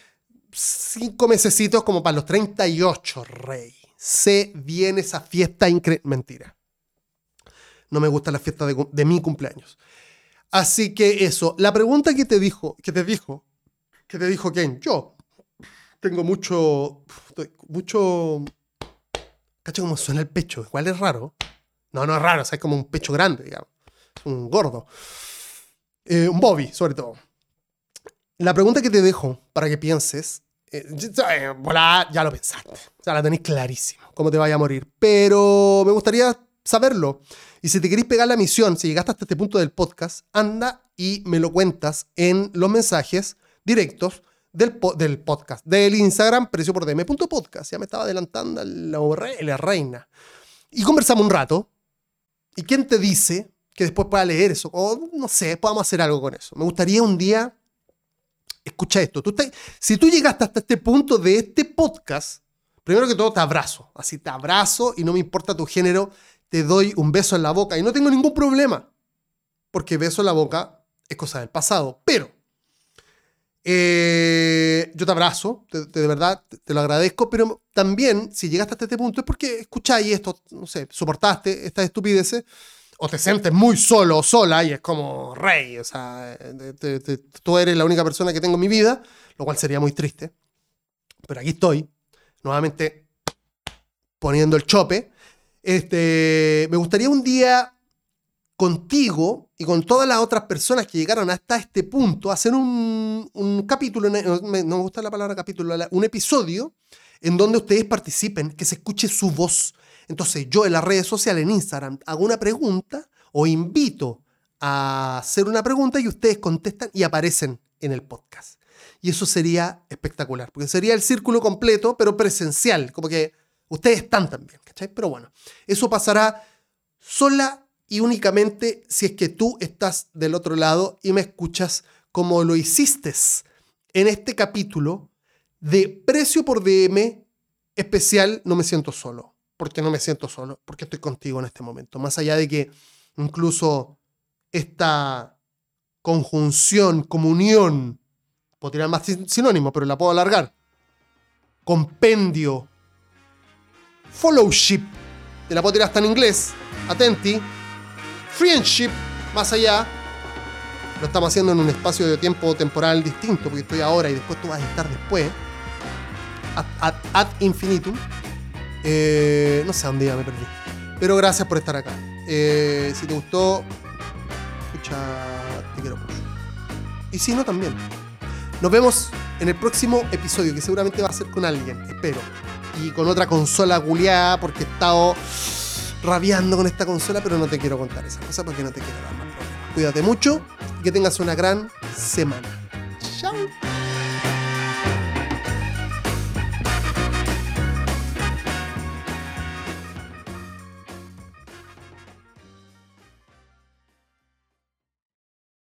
Speaker 2: cinco mesecitos como para los 38, rey. Se viene esa fiesta increíble. Mentira no me gusta la fiesta de, mi cumpleaños. Así que eso, la pregunta que te dijo, que te dijo, que te dijo Ken, yo tengo mucho, mucho, cacho como suena el pecho, igual es raro. No, no es raro, es como un pecho grande, digamos, un gordo. Eh, un Bobby, sobre todo. La pregunta que te dejo para que pienses, eh, ya lo pensaste, ya la tenéis clarísimo, cómo te vaya a morir, pero me gustaría saberlo. Y si te queréis pegar la misión, si llegaste hasta este punto del podcast, anda y me lo cuentas en los mensajes directos del, del podcast, del Instagram, precio por dm.podcast. Ya me estaba adelantando la, la reina. Y conversamos un rato. ¿Y quién te dice que después pueda leer eso? O no sé, podamos hacer algo con eso. Me gustaría un día. Escucha esto. Tú si tú llegaste hasta este punto de este podcast, primero que todo te abrazo. Así te abrazo y no me importa tu género te doy un beso en la boca y no tengo ningún problema, porque beso en la boca es cosa del pasado. Pero eh, yo te abrazo, de verdad, te, lo agradezco, pero también si llegaste hasta este punto es porque escucháis esto, no sé, soportaste estas estupideces, o te sientes muy solo o sola y es como rey, o sea, tú eres la única persona que tengo en mi vida, lo cual sería muy triste. Pero aquí estoy, nuevamente poniendo el chope este, me gustaría un día contigo y con todas las otras personas que llegaron hasta este punto hacer un, capítulo, no me, gusta la palabra capítulo, un episodio en donde ustedes participen, que se escuche su voz. Entonces yo en las redes sociales, en Instagram, hago una pregunta o invito a hacer una pregunta y ustedes contestan y aparecen en el podcast. Y eso sería espectacular, porque sería el círculo completo, pero presencial, como que Ustedes están también, ¿cachai? Pero bueno, eso pasará sola y únicamente si es que tú estás del otro lado y me escuchas como lo hiciste en este capítulo de precio por DM especial No me siento solo. Porque no me siento solo, porque estoy contigo en este momento. Más allá de que incluso esta conjunción, comunión, puedo tirar más sinónimo, pero la puedo alargar. Compendio Followship, te la puedo tirar hasta en inglés, atenti. Friendship, más allá. Lo estamos haciendo en un espacio de tiempo temporal distinto, porque estoy ahora y después tú vas a estar después. Ad, ad, ad infinitum. Eh, no sé a dónde ya me perdí. Pero gracias por estar acá. Eh, si te gustó, escucha, te quiero mucho. Y si no, también. Nos vemos en el próximo episodio, que seguramente va a ser con alguien, espero. Y con otra consola guleada, porque he estado rabiando con esta consola, pero no te quiero contar esa cosa porque no te quiero dar más problemas. Cuídate mucho y que tengas una gran semana. Chao.